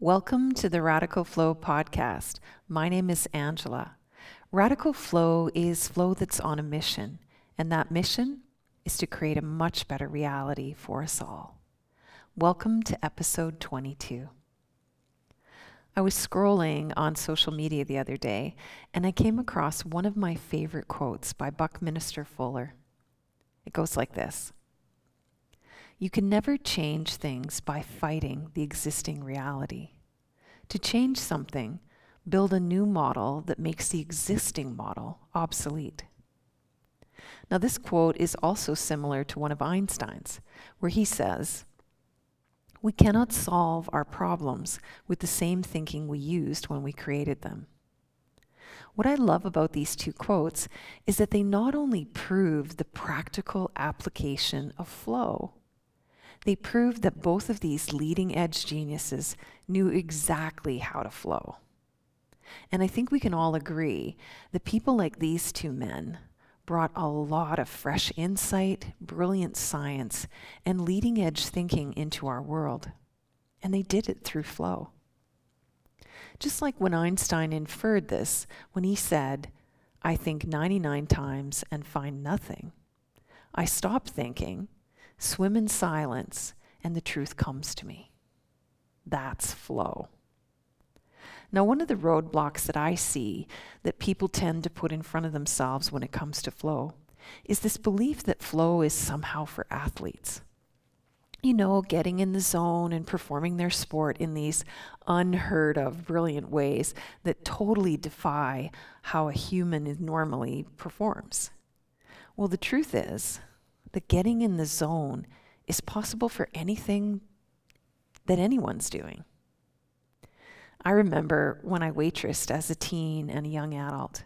Welcome to the Radical Flow podcast. My name is Angela. Radical Flow is flow that's on a mission, and that mission is to create a much better reality for us all. Welcome to episode 22. I was scrolling on social media the other day and I came across one of my favorite quotes by Buckminster Fuller. It goes like this You can never change things by fighting the existing reality. To change something, build a new model that makes the existing model obsolete. Now, this quote is also similar to one of Einstein's, where he says, we cannot solve our problems with the same thinking we used when we created them. What I love about these two quotes is that they not only prove the practical application of flow, they proved that both of these leading edge geniuses knew exactly how to flow. And I think we can all agree that people like these two men brought a lot of fresh insight, brilliant science, and leading edge thinking into our world. And they did it through flow. Just like when Einstein inferred this when he said, I think 99 times and find nothing. I stop thinking, swim in silence, and the truth comes to me. That's flow. Now, one of the roadblocks that I see that people tend to put in front of themselves when it comes to flow is this belief that flow is somehow for athletes. You know, getting in the zone and performing their sport in these unheard of brilliant ways that totally defy how a human normally performs. Well, the truth is that getting in the zone is possible for anything that anyone's doing. I remember when I waitressed as a teen and a young adult.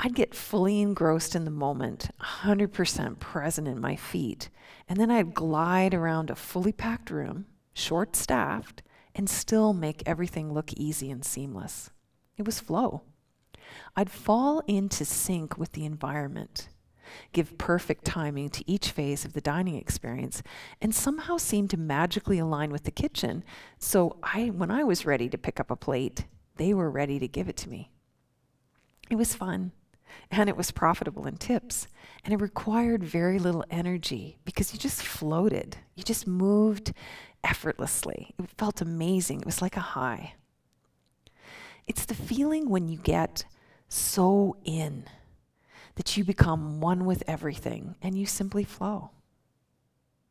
I'd get fully engrossed in the moment, 100% present in my feet, and then I'd glide around a fully packed room, short staffed, and still make everything look easy and seamless. It was flow. I'd fall into sync with the environment give perfect timing to each phase of the dining experience, and somehow seem to magically align with the kitchen. So I, when I was ready to pick up a plate, they were ready to give it to me. It was fun, and it was profitable in tips, and it required very little energy because you just floated. You just moved effortlessly. It felt amazing. It was like a high. It's the feeling when you get so in that you become one with everything and you simply flow.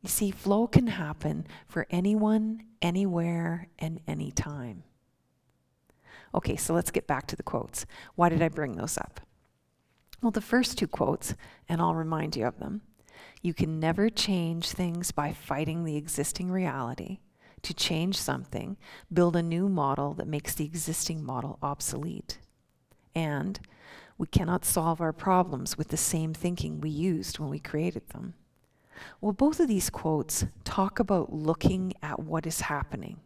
You see, flow can happen for anyone, anywhere, and anytime. Okay, so let's get back to the quotes. Why did I bring those up? Well, the first two quotes, and I'll remind you of them. You can never change things by fighting the existing reality. To change something, build a new model that makes the existing model obsolete. And we cannot solve our problems with the same thinking we used when we created them. Well, both of these quotes talk about looking at what is happening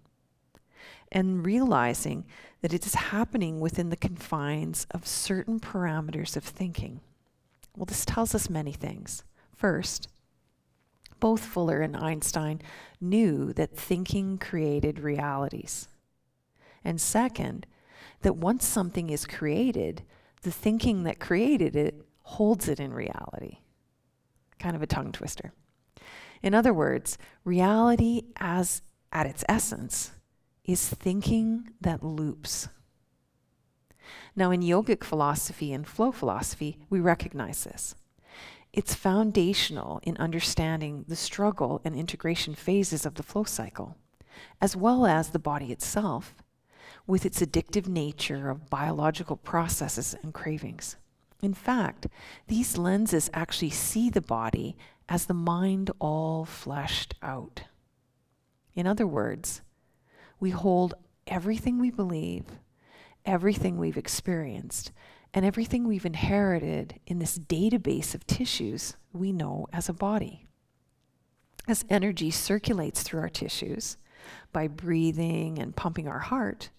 and realizing that it is happening within the confines of certain parameters of thinking. Well, this tells us many things. First, both Fuller and Einstein knew that thinking created realities. And second, that once something is created, the thinking that created it holds it in reality. Kind of a tongue twister. In other words, reality as at its essence is thinking that loops. Now, in yogic philosophy and flow philosophy, we recognize this. It's foundational in understanding the struggle and integration phases of the flow cycle, as well as the body itself with its addictive nature of biological processes and cravings. In fact, these lenses actually see the body as the mind all fleshed out. In other words, we hold everything we believe, everything we've experienced, and everything we've inherited in this database of tissues we know as a body. As energy circulates through our tissues by breathing and pumping our heart,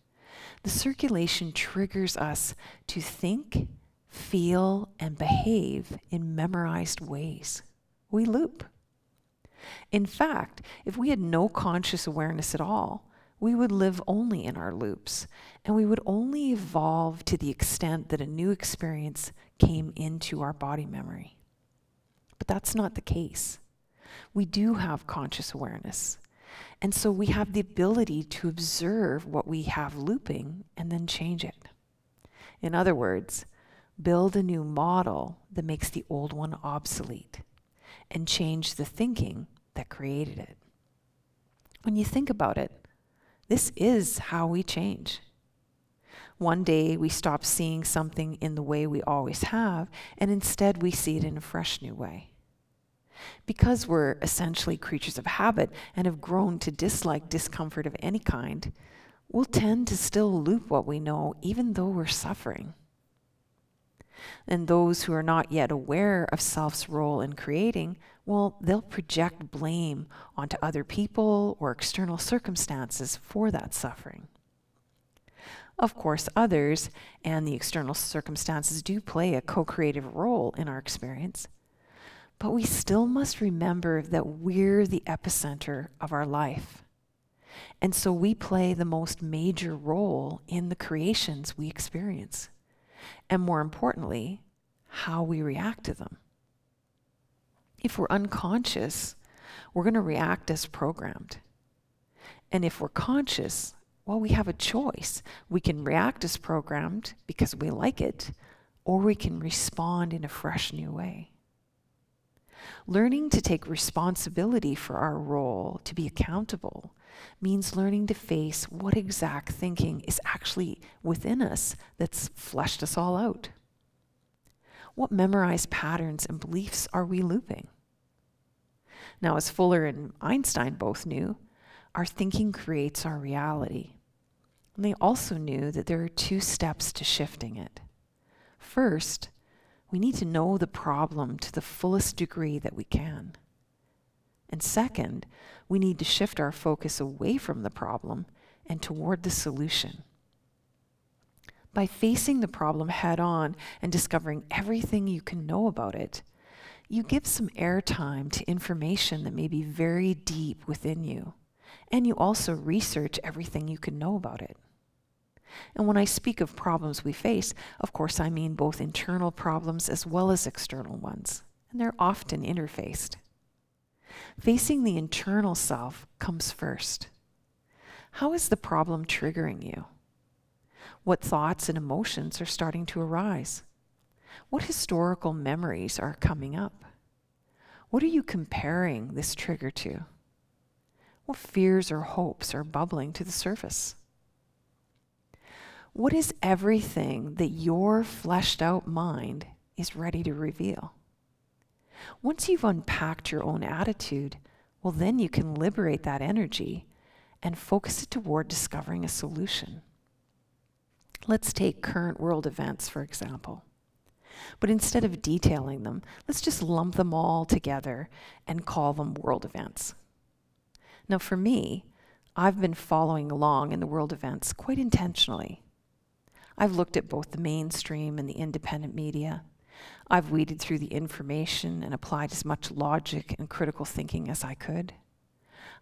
the circulation triggers us to think, feel, and behave in memorized ways. We loop. In fact, if we had no conscious awareness at all, we would live only in our loops, and we would only evolve to the extent that a new experience came into our body memory. But that's not the case. We do have conscious awareness. And so we have the ability to observe what we have looping and then change it. In other words, build a new model that makes the old one obsolete and change the thinking that created it. When you think about it, this is how we change. One day we stop seeing something in the way we always have, and instead we see it in a fresh new way. Because we're essentially creatures of habit and have grown to dislike discomfort of any kind, we'll tend to still loop what we know even though we're suffering. And those who are not yet aware of self's role in creating, well, they'll project blame onto other people or external circumstances for that suffering. Of course, others and the external circumstances do play a co creative role in our experience. But we still must remember that we're the epicenter of our life. And so we play the most major role in the creations we experience. And more importantly, how we react to them. If we're unconscious, we're going to react as programmed. And if we're conscious, well, we have a choice. We can react as programmed because we like it, or we can respond in a fresh new way. Learning to take responsibility for our role, to be accountable, means learning to face what exact thinking is actually within us that's fleshed us all out. What memorized patterns and beliefs are we looping? Now, as Fuller and Einstein both knew, our thinking creates our reality. And they also knew that there are two steps to shifting it. First, we need to know the problem to the fullest degree that we can. And second, we need to shift our focus away from the problem and toward the solution. By facing the problem head on and discovering everything you can know about it, you give some airtime to information that may be very deep within you, and you also research everything you can know about it. And when I speak of problems we face, of course, I mean both internal problems as well as external ones, and they're often interfaced. Facing the internal self comes first. How is the problem triggering you? What thoughts and emotions are starting to arise? What historical memories are coming up? What are you comparing this trigger to? What fears or hopes are bubbling to the surface? What is everything that your fleshed out mind is ready to reveal? Once you've unpacked your own attitude, well, then you can liberate that energy and focus it toward discovering a solution. Let's take current world events, for example. But instead of detailing them, let's just lump them all together and call them world events. Now, for me, I've been following along in the world events quite intentionally. I've looked at both the mainstream and the independent media. I've weeded through the information and applied as much logic and critical thinking as I could.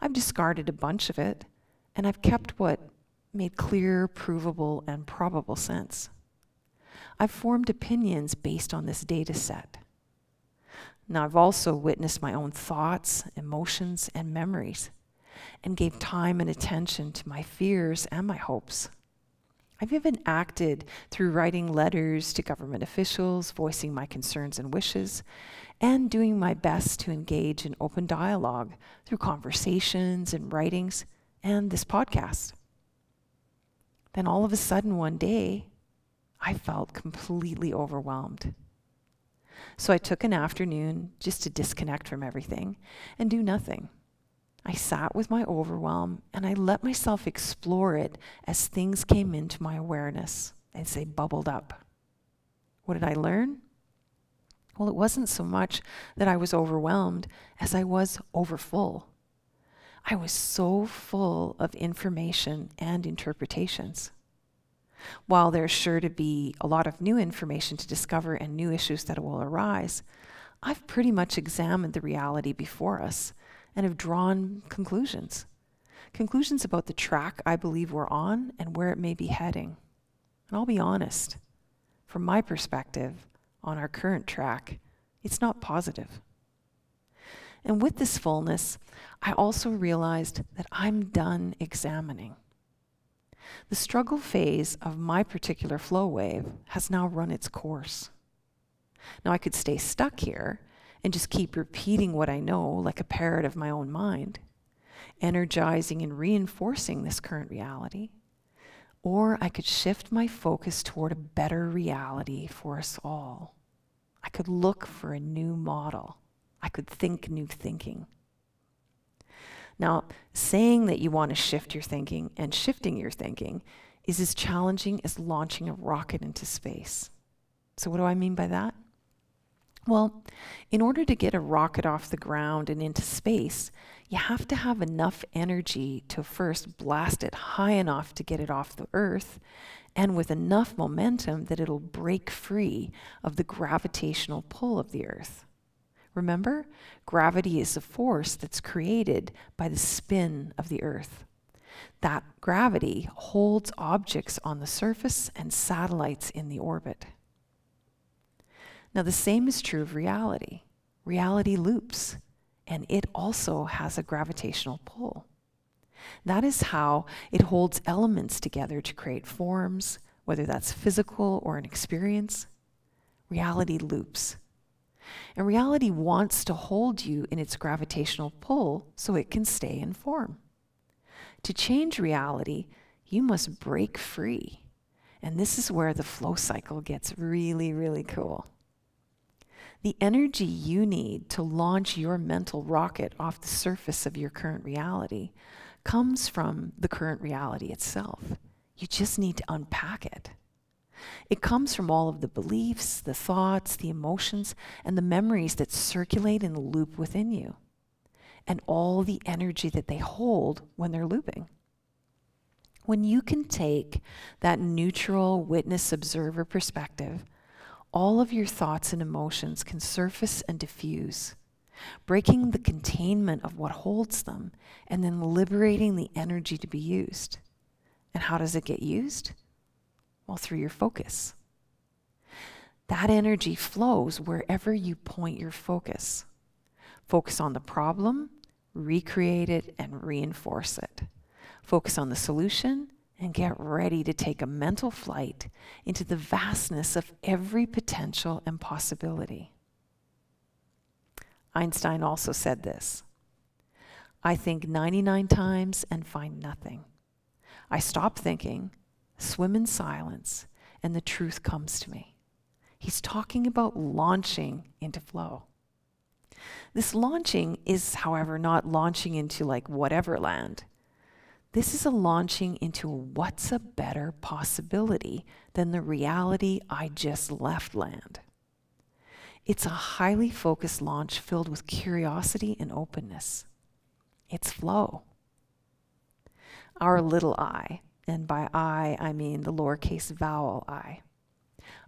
I've discarded a bunch of it, and I've kept what made clear, provable, and probable sense. I've formed opinions based on this data set. Now, I've also witnessed my own thoughts, emotions, and memories, and gave time and attention to my fears and my hopes. I've even acted through writing letters to government officials, voicing my concerns and wishes, and doing my best to engage in open dialogue through conversations and writings and this podcast. Then all of a sudden, one day, I felt completely overwhelmed. So I took an afternoon just to disconnect from everything and do nothing. I sat with my overwhelm and I let myself explore it as things came into my awareness, as they bubbled up. What did I learn? Well, it wasn't so much that I was overwhelmed as I was overfull. I was so full of information and interpretations. While there's sure to be a lot of new information to discover and new issues that will arise, I've pretty much examined the reality before us and have drawn conclusions. conclusions about the track I believe we're on and where it may be heading. And I'll be honest, from my perspective, on our current track, it's not positive. And with this fullness, I also realized that I'm done examining. The struggle phase of my particular flow wave has now run its course. Now, I could stay stuck here and just keep repeating what I know like a parrot of my own mind, energizing and reinforcing this current reality. Or I could shift my focus toward a better reality for us all. I could look for a new model. I could think new thinking. Now, saying that you want to shift your thinking and shifting your thinking is as challenging as launching a rocket into space. So, what do I mean by that? Well, in order to get a rocket off the ground and into space, you have to have enough energy to first blast it high enough to get it off the Earth, and with enough momentum that it'll break free of the gravitational pull of the Earth. Remember, gravity is a force that's created by the spin of the Earth. That gravity holds objects on the surface and satellites in the orbit. Now, the same is true of reality. Reality loops, and it also has a gravitational pull. That is how it holds elements together to create forms, whether that's physical or an experience. Reality loops. And reality wants to hold you in its gravitational pull so it can stay in form. To change reality, you must break free. And this is where the flow cycle gets really, really cool. The energy you need to launch your mental rocket off the surface of your current reality comes from the current reality itself. You just need to unpack it. It comes from all of the beliefs, the thoughts, the emotions, and the memories that circulate the loop within you, and all the energy that they hold when they're looping. When you can take that neutral witness observer perspective, all of your thoughts and emotions can surface and diffuse, breaking the containment of what holds them and then liberating the energy to be used. And how does it get used? Well, through your focus. That energy flows wherever you point your focus. Focus on the problem, recreate it, and reinforce it. Focus on the solution and get ready to take a mental flight into the vastness of every potential and possibility. Einstein also said this I think 99 times and find nothing. I stop thinking swim in silence, and the truth comes to me. He's talking about launching into flow. This launching is, however, not launching into like whatever land. This is a launching into what's a better possibility than the reality I just left land. It's a highly focused launch filled with curiosity and openness. It's flow. Our little I, and by I, I mean the lowercase vowel I.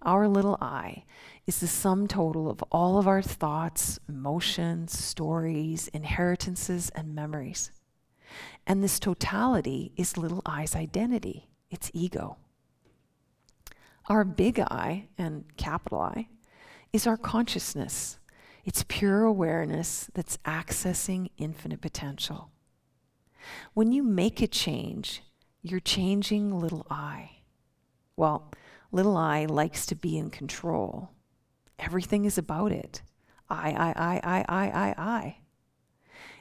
Our little I is the sum total of all of our thoughts, emotions, stories, inheritances, and memories. And this totality is little i's identity, its ego. Our big I, and capital I, is our consciousness, its pure awareness that's accessing infinite potential. When you make a change, you're changing little I. Well, little I likes to be in control. Everything is about it. I, I, I, I, I, I, I.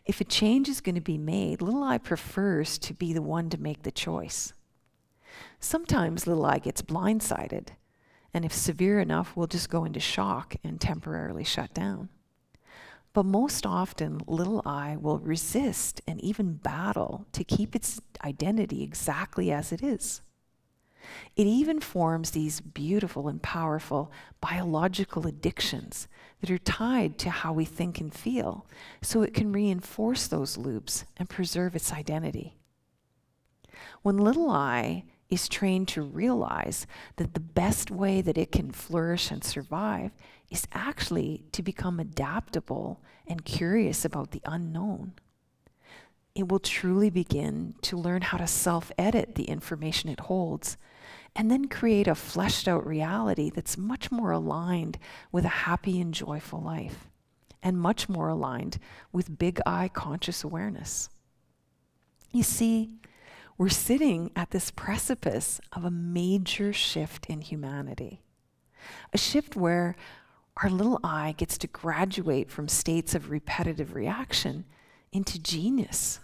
If a change is going to be made, little I prefers to be the one to make the choice. Sometimes little I gets blindsided, and if severe enough, will just go into shock and temporarily shut down. But most often, little I will resist and even battle to keep its identity exactly as it is. It even forms these beautiful and powerful biological addictions that are tied to how we think and feel, so it can reinforce those loops and preserve its identity. When little I is trained to realize that the best way that it can flourish and survive is actually to become adaptable and curious about the unknown. it will truly begin to learn how to self edit the information it holds and then create a fleshed out reality that's much more aligned with a happy and joyful life and much more aligned with big I conscious awareness. You see, we're sitting at this precipice of a major shift in humanity. A shift where our little I gets to graduate from states of repetitive reaction into genius,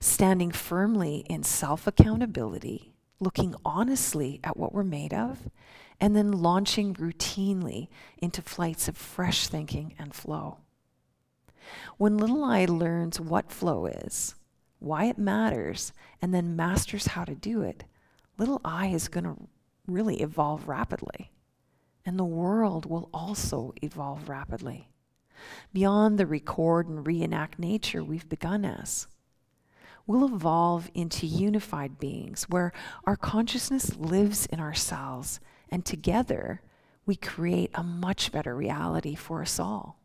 standing firmly in self accountability, looking honestly at what we're made of, and then launching routinely into flights of fresh thinking and flow. When little I learns what flow is, why it matters, and then masters how to do it, little I is going to really evolve rapidly. And the world will also evolve rapidly beyond the record and reenact nature we've begun as. We'll evolve into unified beings where our consciousness lives in ourselves, and together we create a much better reality for us all.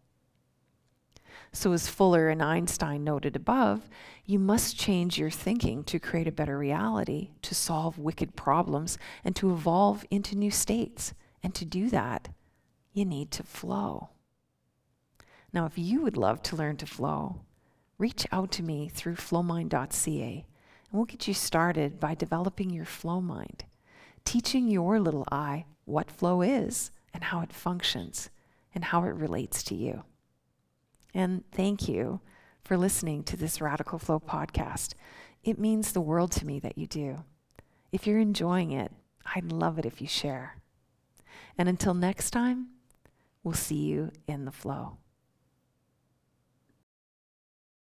So, as Fuller and Einstein noted above, you must change your thinking to create a better reality, to solve wicked problems, and to evolve into new states. And to do that, you need to flow. Now, if you would love to learn to flow, reach out to me through flowmind.ca and we'll get you started by developing your flow mind, teaching your little I what flow is and how it functions and how it relates to you. And thank you for listening to this Radical Flow podcast. It means the world to me that you do. If you're enjoying it, I'd love it if you share. And until next time, we'll see you in the flow.